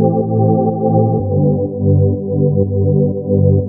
Thank you.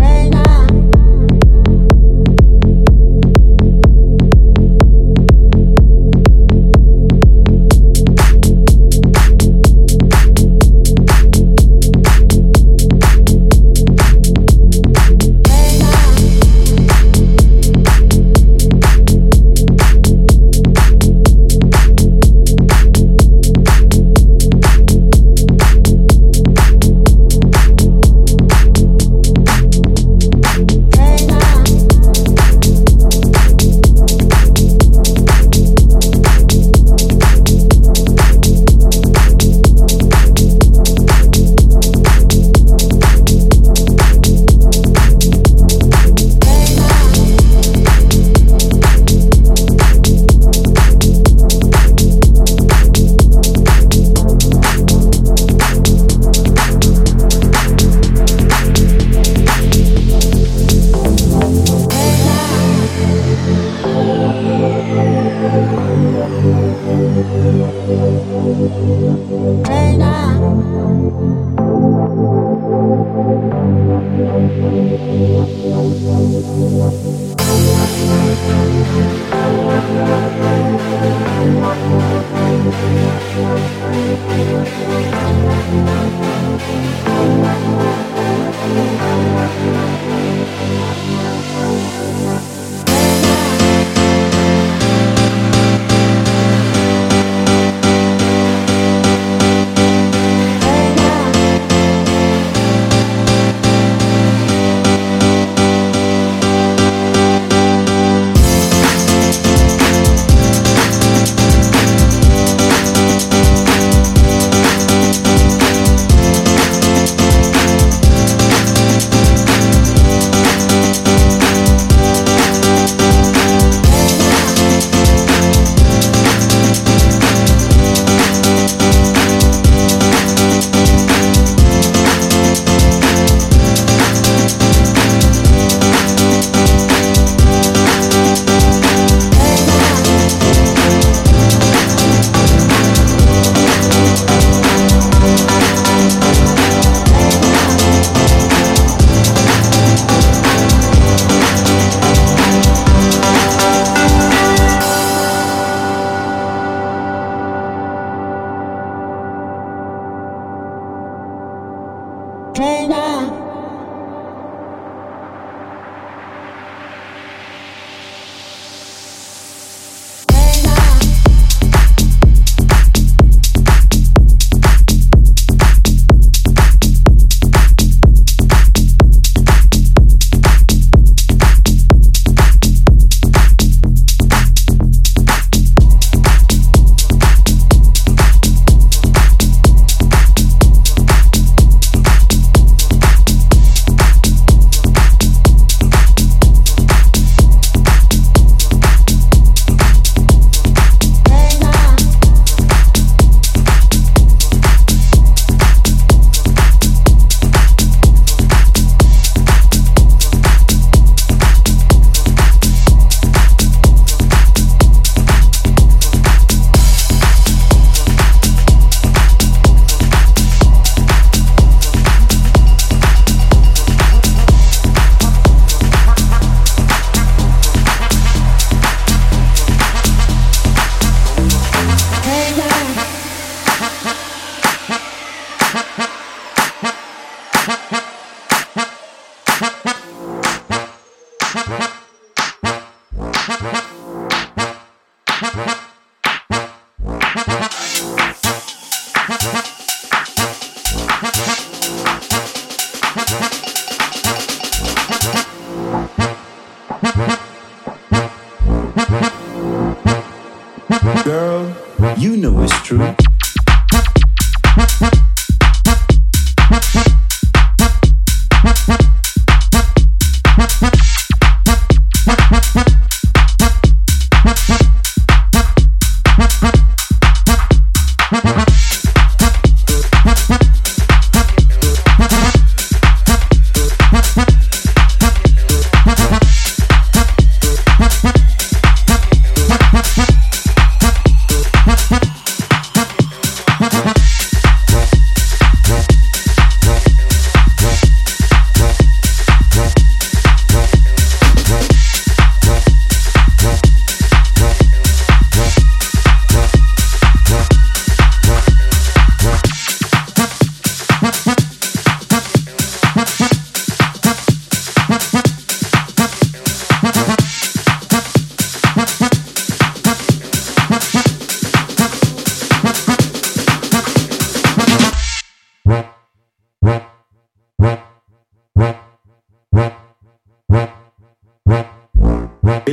Hey now. Thank you.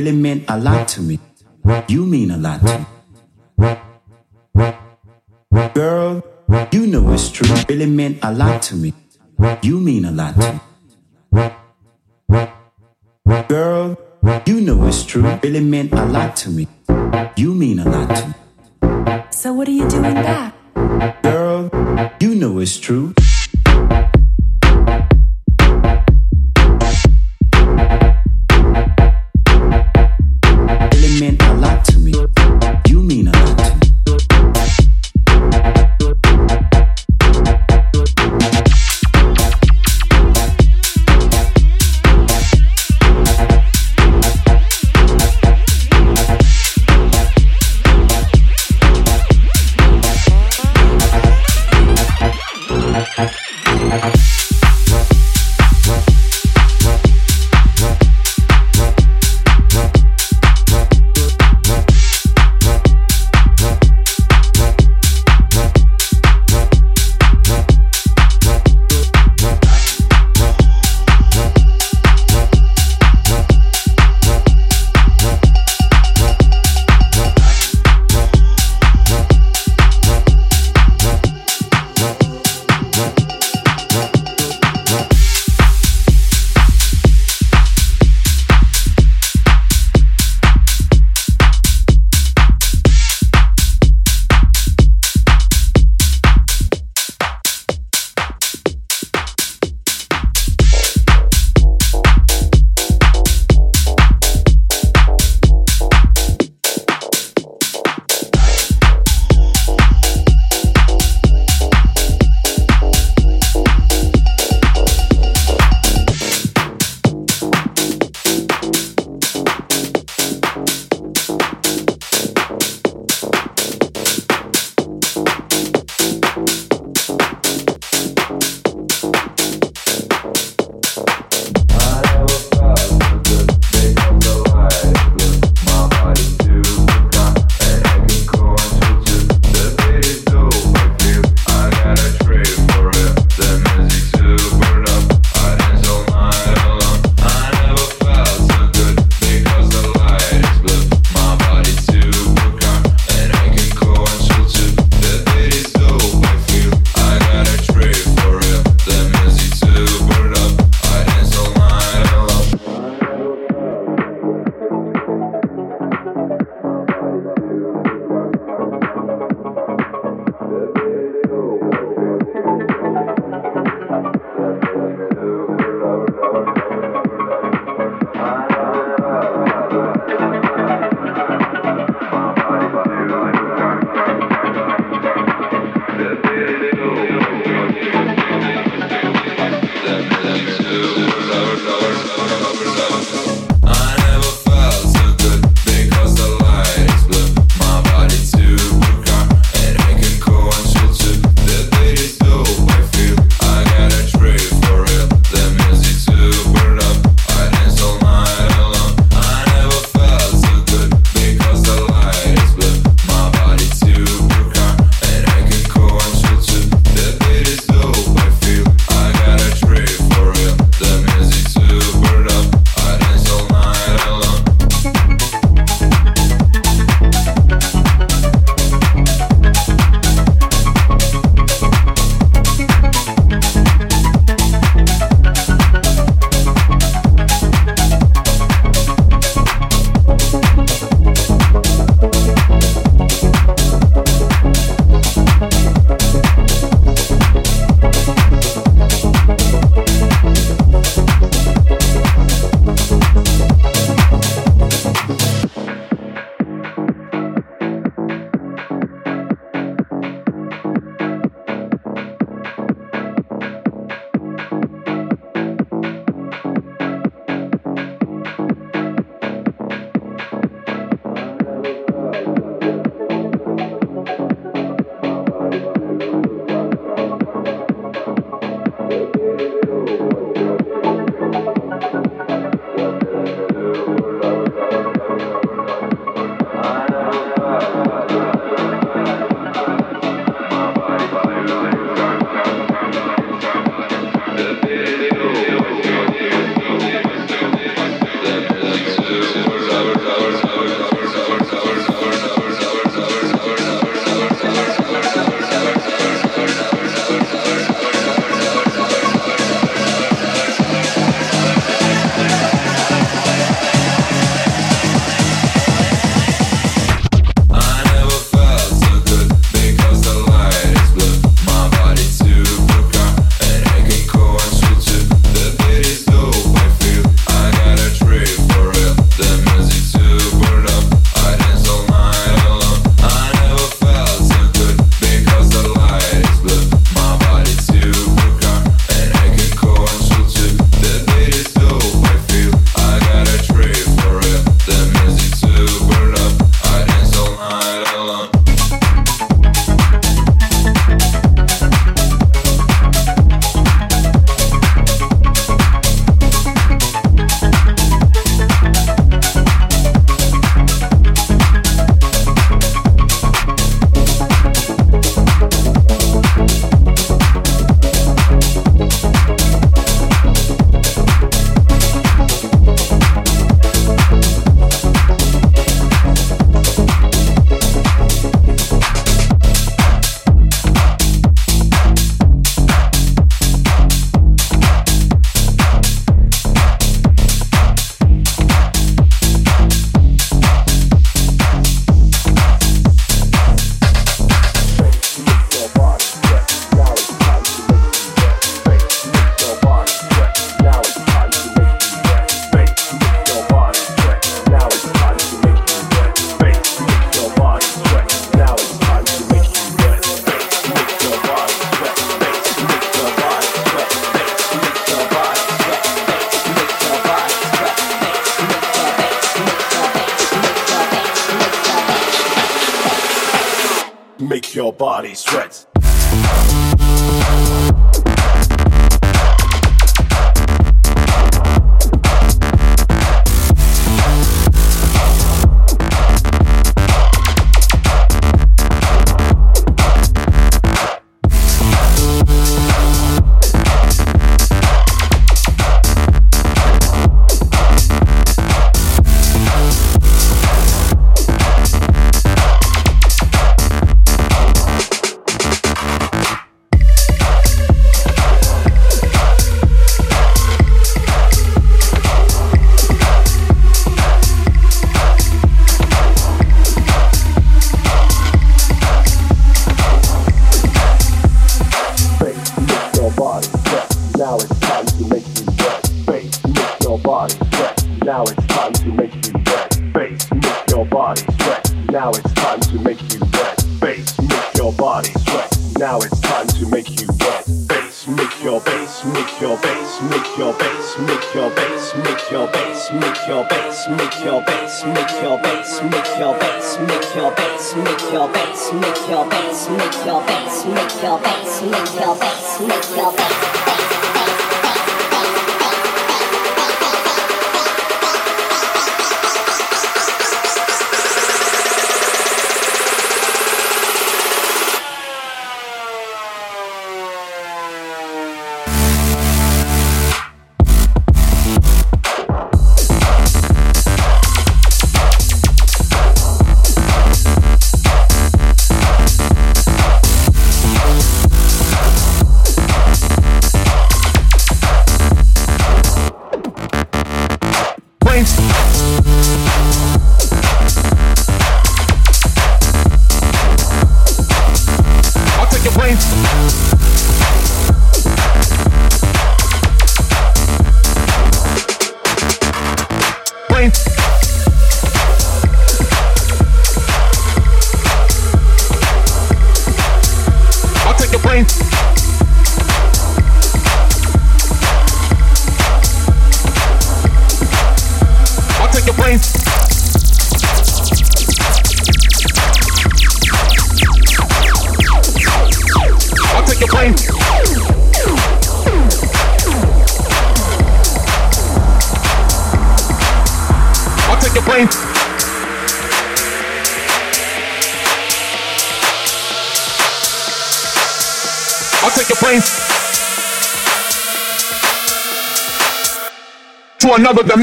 Really meant a lot to me. You mean a lot to me. Girl, you know it's true. Really meant a lot to me. You mean a lot to me. Girl, you know it's true. Really meant a lot to me. You mean a lot to me. So what are you doing back? Girl, you know it's true.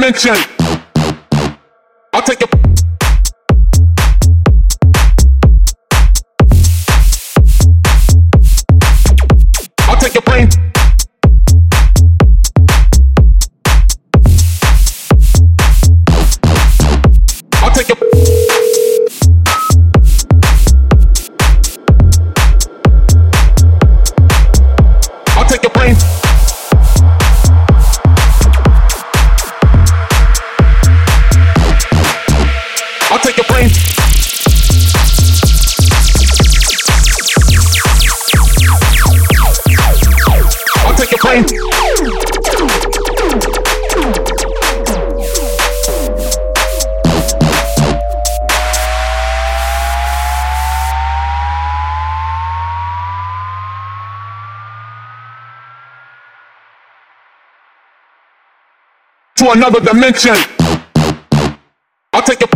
Another To another dimension. I'll take your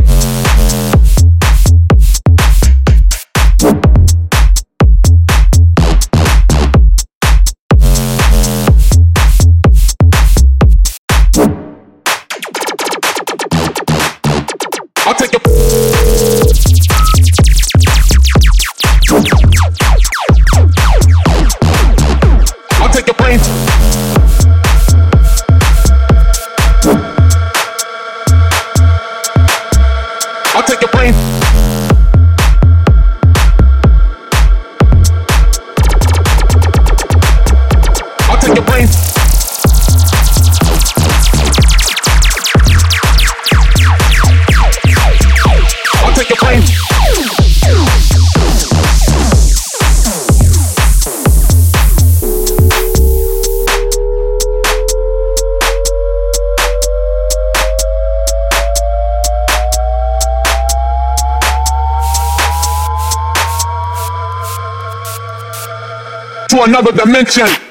another dimension.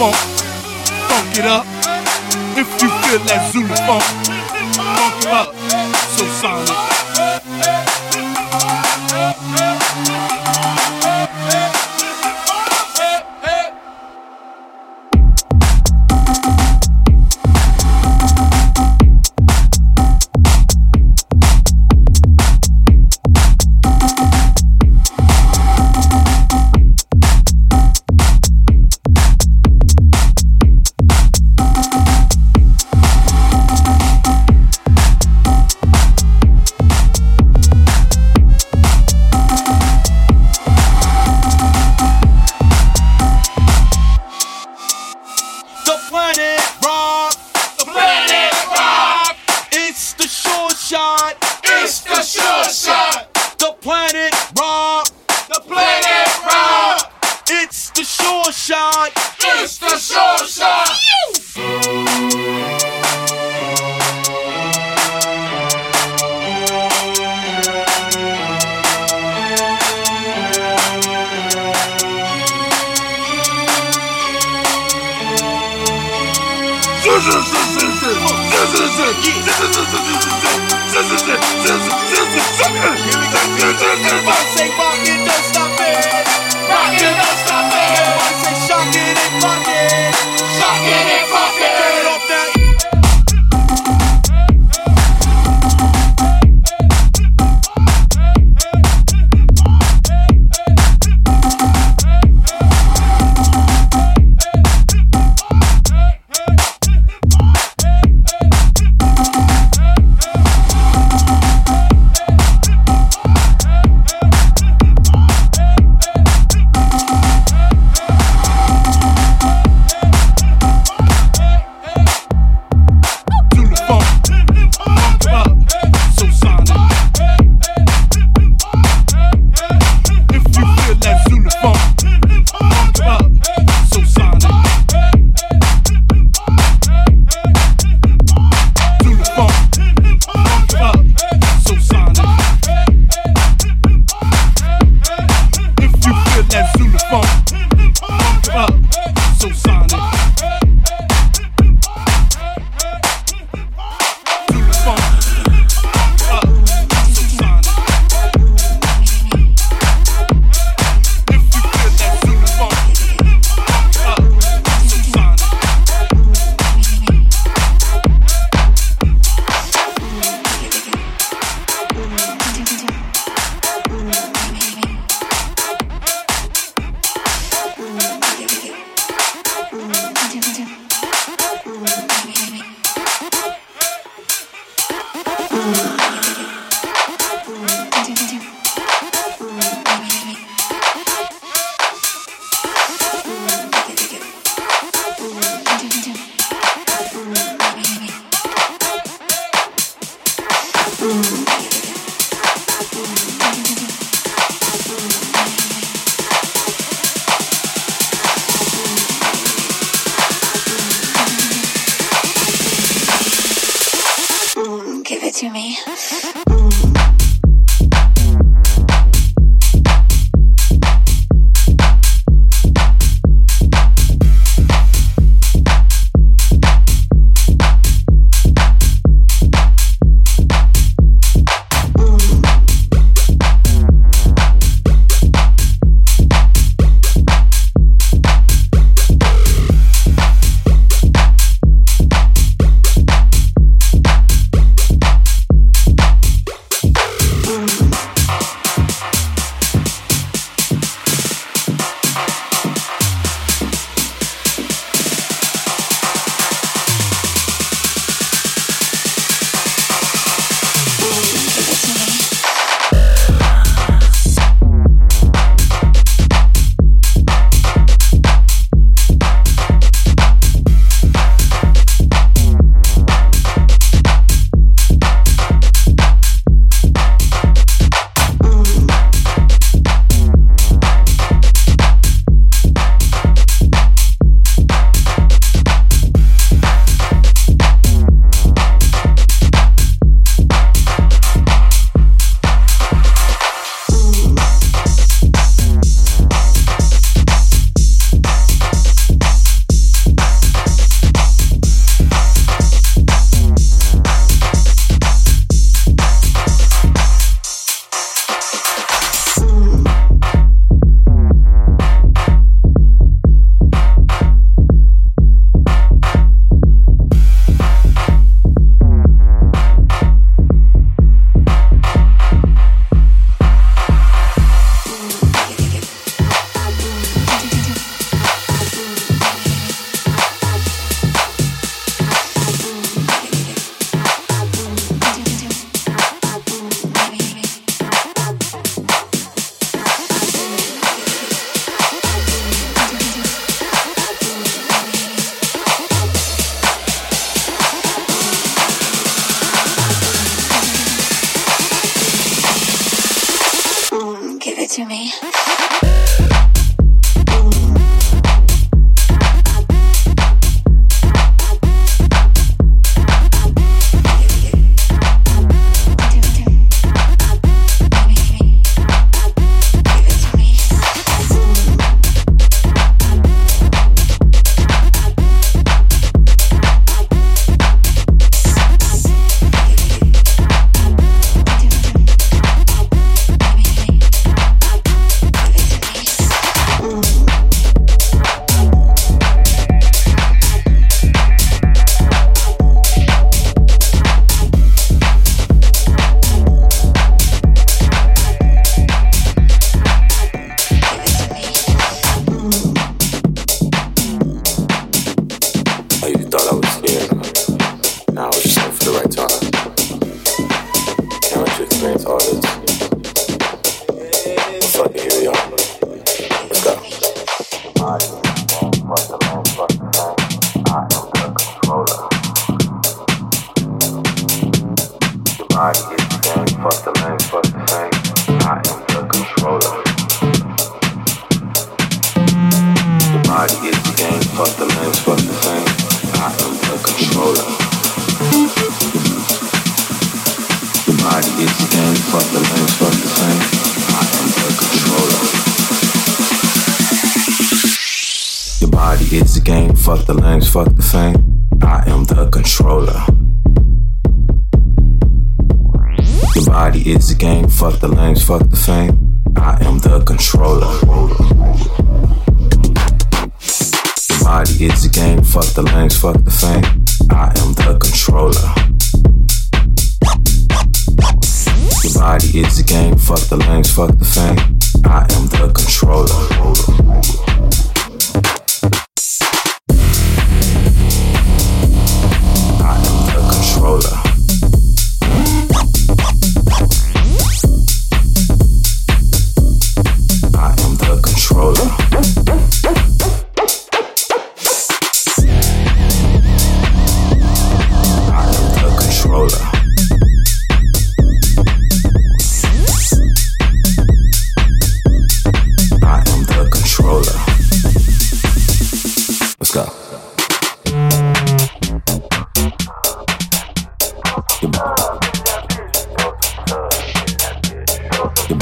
funk, funk it up. If you feel that Zulu funk, funk it up. So sonic.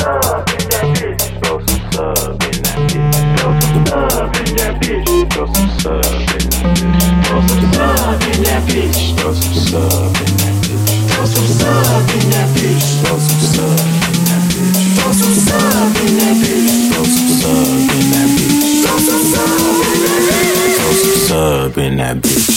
Throw some sub in that bitch. Throw some sub in that bitch. Throw some sub in that bitch. Throw some sub in that bitch. Throw some sub in that bitch. Throw some sub in that bitch. Throw some sub in that bitch. Throw some sub in that bitch.